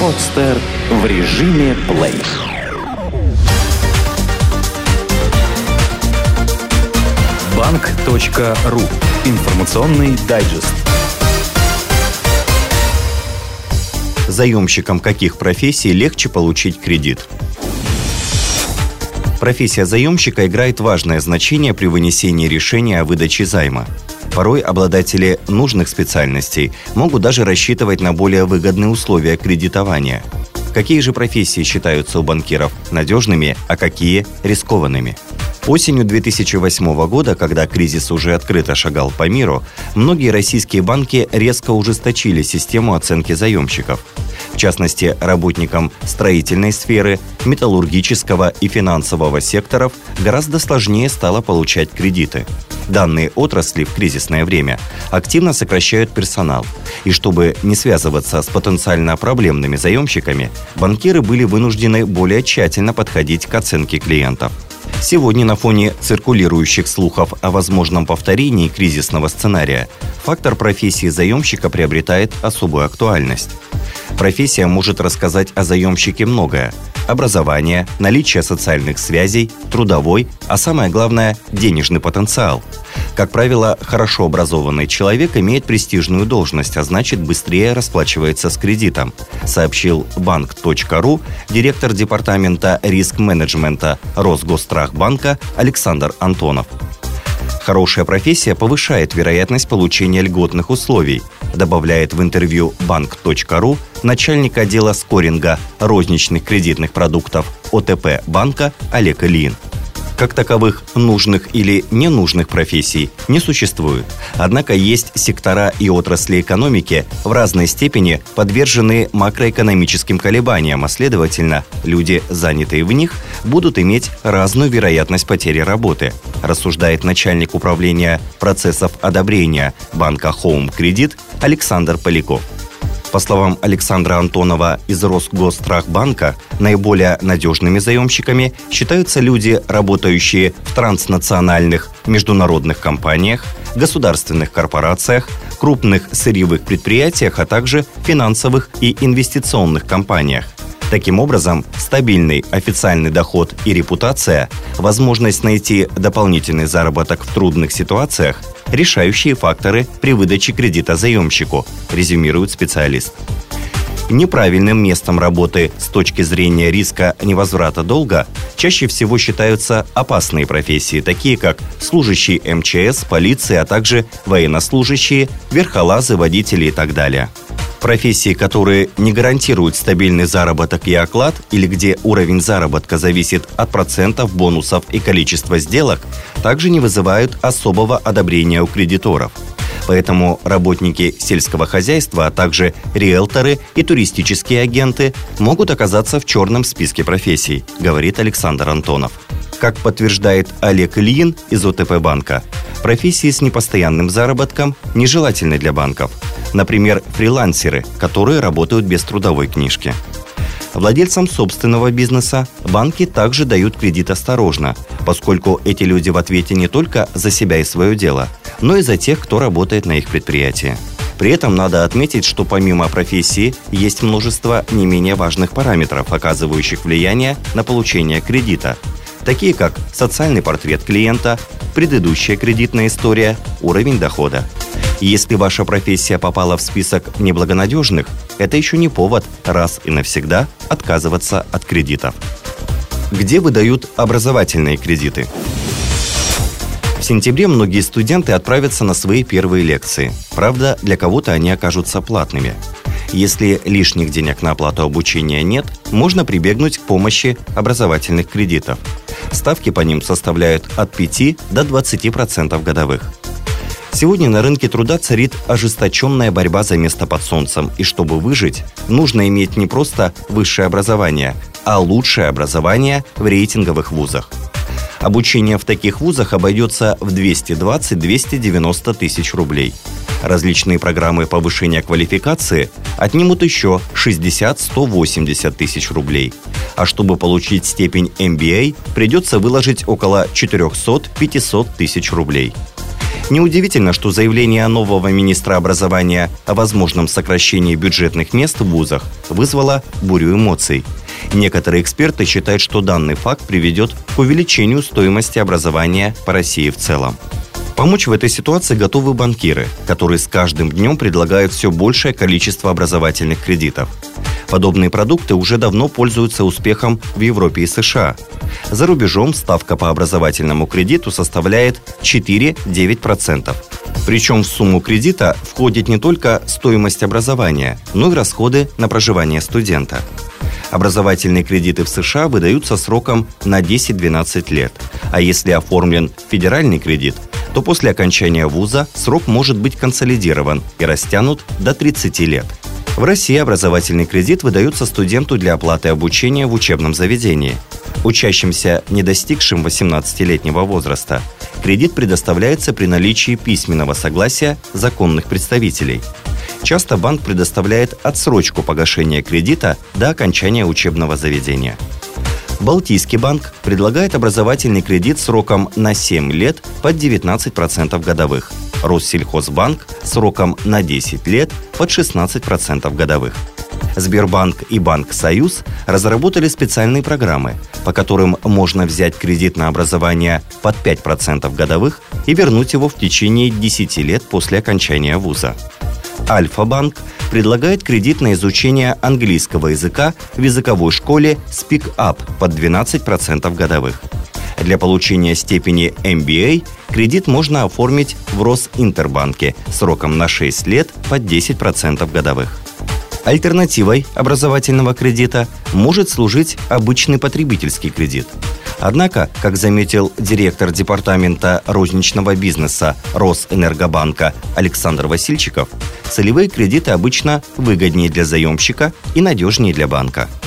Подстер в режиме плей. Банк.ру. Информационный дайджест. Заемщикам каких профессий легче получить кредит? Профессия заемщика играет важное значение при вынесении решения о выдаче займа. Порой обладатели нужных специальностей могут даже рассчитывать на более выгодные условия кредитования. Какие же профессии считаются у банкиров надежными, а какие – рискованными? Осенью 2008 года, когда кризис уже открыто шагал по миру, многие российские банки резко ужесточили систему оценки заемщиков – в частности, работникам строительной сферы, металлургического и финансового секторов гораздо сложнее стало получать кредиты. Данные отрасли в кризисное время активно сокращают персонал. И чтобы не связываться с потенциально проблемными заемщиками, банкиры были вынуждены более тщательно подходить к оценке клиентов. Сегодня на фоне циркулирующих слухов о возможном повторении кризисного сценария фактор профессии заемщика приобретает особую актуальность. Профессия может рассказать о заемщике многое. Образование, наличие социальных связей, трудовой, а самое главное – денежный потенциал. Как правило, хорошо образованный человек имеет престижную должность, а значит быстрее расплачивается с кредитом, сообщил банк.ру директор департамента риск-менеджмента Росгострахбанка Александр Антонов. Хорошая профессия повышает вероятность получения льготных условий, добавляет в интервью банк.ру начальник отдела скоринга розничных кредитных продуктов ОТП банка Олег Ильин. Как таковых нужных или ненужных профессий не существует. Однако есть сектора и отрасли экономики в разной степени подвержены макроэкономическим колебаниям, а следовательно, люди, занятые в них, будут иметь разную вероятность потери работы, рассуждает начальник управления процессов одобрения банка Home Credit Александр Поляков. По словам Александра Антонова из Росгосстрахбанка, наиболее надежными заемщиками считаются люди, работающие в транснациональных международных компаниях, государственных корпорациях, крупных сырьевых предприятиях, а также финансовых и инвестиционных компаниях. Таким образом, стабильный официальный доход и репутация, возможность найти дополнительный заработок в трудных ситуациях решающие факторы при выдаче кредита заемщику, резюмирует специалист. Неправильным местом работы с точки зрения риска невозврата долга чаще всего считаются опасные профессии, такие как служащие МЧС, полиции, а также военнослужащие, верхолазы, водители и так далее – Профессии, которые не гарантируют стабильный заработок и оклад, или где уровень заработка зависит от процентов, бонусов и количества сделок, также не вызывают особого одобрения у кредиторов. Поэтому работники сельского хозяйства, а также риэлторы и туристические агенты могут оказаться в черном списке профессий, говорит Александр Антонов. Как подтверждает Олег Ильин из ОТП банка, профессии с непостоянным заработком нежелательны для банков – Например, фрилансеры, которые работают без трудовой книжки. Владельцам собственного бизнеса банки также дают кредит осторожно, поскольку эти люди в ответе не только за себя и свое дело, но и за тех, кто работает на их предприятии. При этом надо отметить, что помимо профессии есть множество не менее важных параметров, оказывающих влияние на получение кредита, такие как социальный портрет клиента, предыдущая кредитная история, уровень дохода – если ваша профессия попала в список неблагонадежных, это еще не повод раз и навсегда отказываться от кредитов. Где выдают образовательные кредиты? В сентябре многие студенты отправятся на свои первые лекции. Правда, для кого-то они окажутся платными. Если лишних денег на оплату обучения нет, можно прибегнуть к помощи образовательных кредитов. Ставки по ним составляют от 5 до 20% годовых. Сегодня на рынке труда царит ожесточенная борьба за место под солнцем, и чтобы выжить, нужно иметь не просто высшее образование, а лучшее образование в рейтинговых вузах. Обучение в таких вузах обойдется в 220-290 тысяч рублей. Различные программы повышения квалификации отнимут еще 60-180 тысяч рублей. А чтобы получить степень MBA, придется выложить около 400-500 тысяч рублей – Неудивительно, что заявление нового министра образования о возможном сокращении бюджетных мест в вузах вызвало бурю эмоций. Некоторые эксперты считают, что данный факт приведет к увеличению стоимости образования по России в целом. Помочь в этой ситуации готовы банкиры, которые с каждым днем предлагают все большее количество образовательных кредитов. Подобные продукты уже давно пользуются успехом в Европе и США. За рубежом ставка по образовательному кредиту составляет 4-9%. Причем в сумму кредита входит не только стоимость образования, но и расходы на проживание студента. Образовательные кредиты в США выдаются сроком на 10-12 лет, а если оформлен федеральный кредит, то после окончания вуза срок может быть консолидирован и растянут до 30 лет – в России образовательный кредит выдается студенту для оплаты обучения в учебном заведении. Учащимся, не достигшим 18-летнего возраста, кредит предоставляется при наличии письменного согласия законных представителей. Часто банк предоставляет отсрочку погашения кредита до окончания учебного заведения. Балтийский банк предлагает образовательный кредит сроком на 7 лет под 19% годовых – Россельхозбанк сроком на 10 лет под 16% годовых. Сбербанк и Банк Союз разработали специальные программы, по которым можно взять кредит на образование под 5% годовых и вернуть его в течение 10 лет после окончания вуза. Альфа-банк предлагает кредит на изучение английского языка в языковой школе Speak Up под 12% годовых. Для получения степени MBA кредит можно оформить в Росинтербанке сроком на 6 лет под 10% годовых. Альтернативой образовательного кредита может служить обычный потребительский кредит. Однако, как заметил директор департамента розничного бизнеса Росэнергобанка Александр Васильчиков, целевые кредиты обычно выгоднее для заемщика и надежнее для банка –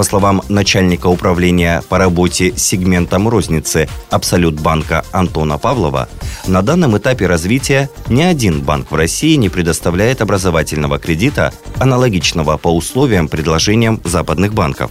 по словам начальника управления по работе с сегментом розницы Абсолют банка Антона Павлова, на данном этапе развития ни один банк в России не предоставляет образовательного кредита, аналогичного по условиям предложениям западных банков.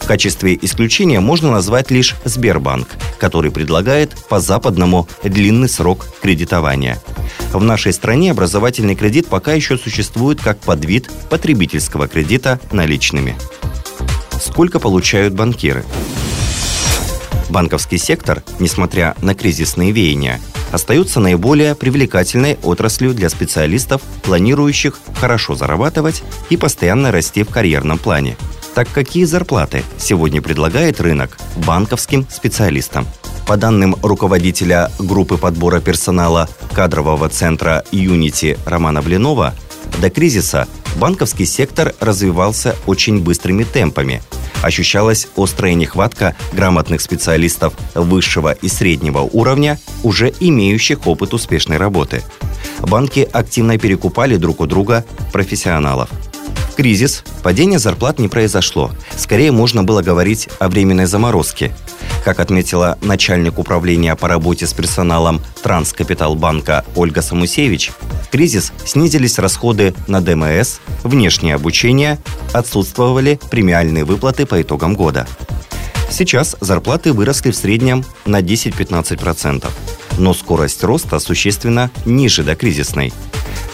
В качестве исключения можно назвать лишь Сбербанк, который предлагает по-западному длинный срок кредитования. В нашей стране образовательный кредит пока еще существует как подвид потребительского кредита наличными. Сколько получают банкиры? Банковский сектор, несмотря на кризисные веяния, остается наиболее привлекательной отраслью для специалистов, планирующих хорошо зарабатывать и постоянно расти в карьерном плане. Так какие зарплаты сегодня предлагает рынок банковским специалистам? По данным руководителя группы подбора персонала кадрового центра Unity Романа Блинова, до кризиса банковский сектор развивался очень быстрыми темпами. Ощущалась острая нехватка грамотных специалистов высшего и среднего уровня, уже имеющих опыт успешной работы. Банки активно перекупали друг у друга профессионалов. В кризис падение зарплат не произошло. Скорее можно было говорить о временной заморозке. Как отметила начальник управления по работе с персоналом Транскапиталбанка Ольга Самусевич, кризис снизились расходы на ДМС, внешнее обучение, отсутствовали премиальные выплаты по итогам года. Сейчас зарплаты выросли в среднем на 10-15%, но скорость роста существенно ниже до кризисной.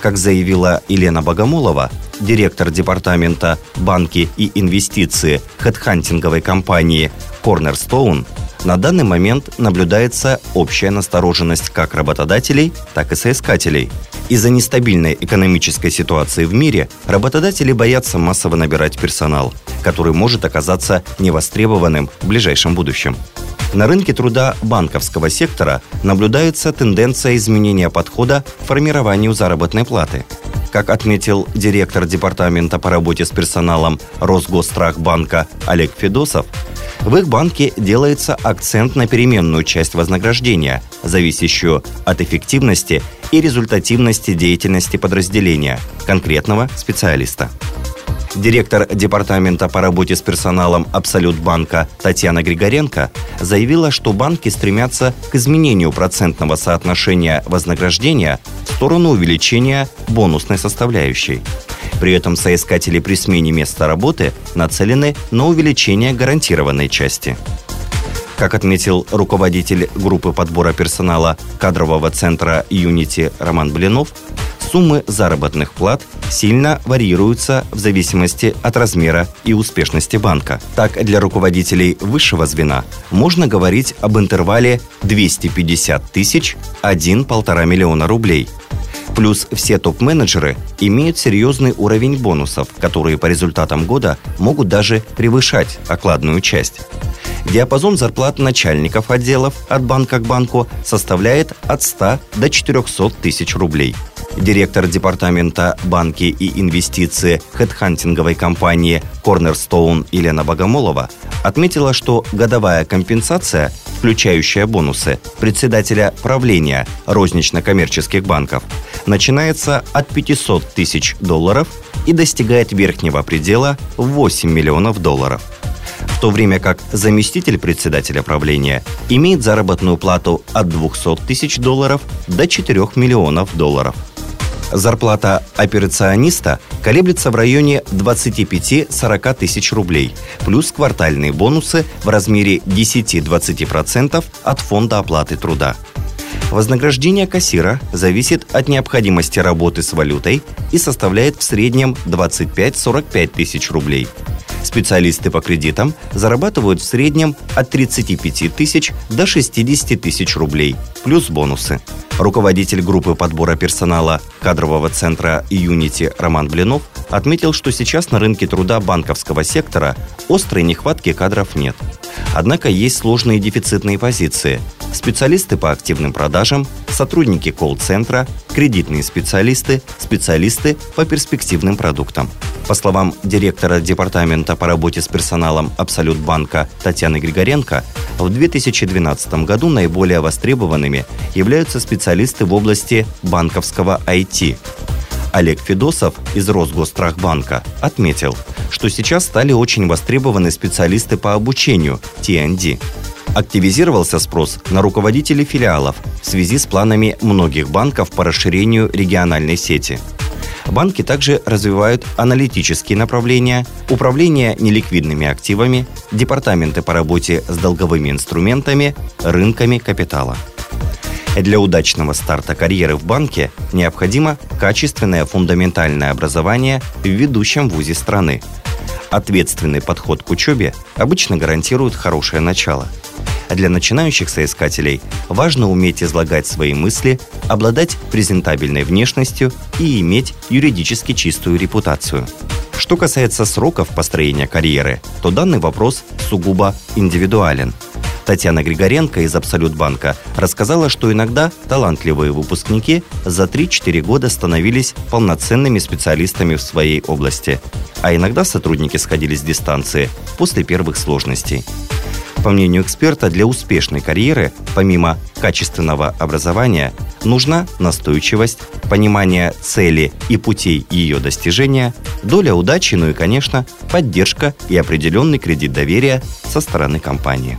Как заявила Елена Богомолова, директор департамента «Банки и инвестиции» хедхантинговой компании Cornerstone, на данный момент наблюдается общая настороженность как работодателей, так и соискателей – из-за нестабильной экономической ситуации в мире работодатели боятся массово набирать персонал, который может оказаться невостребованным в ближайшем будущем. На рынке труда банковского сектора наблюдается тенденция изменения подхода к формированию заработной платы. Как отметил директор департамента по работе с персоналом Росгосстрахбанка Олег Федосов, в их банке делается акцент на переменную часть вознаграждения, зависящую от эффективности и результативности деятельности подразделения, конкретного специалиста. Директор департамента по работе с персоналом Абсолют банка Татьяна Григоренко заявила, что банки стремятся к изменению процентного соотношения вознаграждения в сторону увеличения бонусной составляющей. При этом соискатели при смене места работы нацелены на увеличение гарантированной части. Как отметил руководитель группы подбора персонала кадрового центра Unity Роман Блинов, суммы заработных плат сильно варьируются в зависимости от размера и успешности банка. Так, для руководителей высшего звена можно говорить об интервале 250 тысяч 1-1,5 миллиона рублей – Плюс все топ-менеджеры имеют серьезный уровень бонусов, которые по результатам года могут даже превышать окладную часть. Диапазон зарплат начальников отделов от банка к банку составляет от 100 до 400 тысяч рублей. Директор департамента банки и инвестиции хедхантинговой компании Cornerstone Елена Богомолова отметила, что годовая компенсация, включающая бонусы председателя правления рознично-коммерческих банков, начинается от 500 тысяч долларов и достигает верхнего предела в 8 миллионов долларов – в то время как заместитель председателя правления имеет заработную плату от 200 тысяч долларов до 4 миллионов долларов. Зарплата операциониста колеблется в районе 25-40 тысяч рублей, плюс квартальные бонусы в размере 10-20% от фонда оплаты труда. Вознаграждение кассира зависит от необходимости работы с валютой и составляет в среднем 25-45 тысяч рублей – Специалисты по кредитам зарабатывают в среднем от 35 тысяч до 60 тысяч рублей, плюс бонусы. Руководитель группы подбора персонала кадрового центра Unity Роман Блинов отметил, что сейчас на рынке труда банковского сектора острой нехватки кадров нет. Однако есть сложные дефицитные позиции. Специалисты по активным продажам, сотрудники колл-центра, кредитные специалисты, специалисты по перспективным продуктам – по словам директора департамента по работе с персоналом Абсолют банка Татьяны Григоренко, в 2012 году наиболее востребованными являются специалисты в области банковского IT. Олег Федосов из Росгострахбанка отметил, что сейчас стали очень востребованы специалисты по обучению TND. Активизировался спрос на руководителей филиалов в связи с планами многих банков по расширению региональной сети – Банки также развивают аналитические направления, управление неликвидными активами, департаменты по работе с долговыми инструментами, рынками капитала. Для удачного старта карьеры в банке необходимо качественное фундаментальное образование в ведущем вузе страны. Ответственный подход к учебе обычно гарантирует хорошее начало – а для начинающих соискателей важно уметь излагать свои мысли, обладать презентабельной внешностью и иметь юридически чистую репутацию. Что касается сроков построения карьеры, то данный вопрос сугубо индивидуален. Татьяна Григоренко из Абсолют банка рассказала, что иногда талантливые выпускники за 3-4 года становились полноценными специалистами в своей области, а иногда сотрудники сходили с дистанции после первых сложностей. По мнению эксперта, для успешной карьеры, помимо качественного образования, нужна настойчивость, понимание цели и путей ее достижения, доля удачи, ну и, конечно, поддержка и определенный кредит доверия со стороны компании.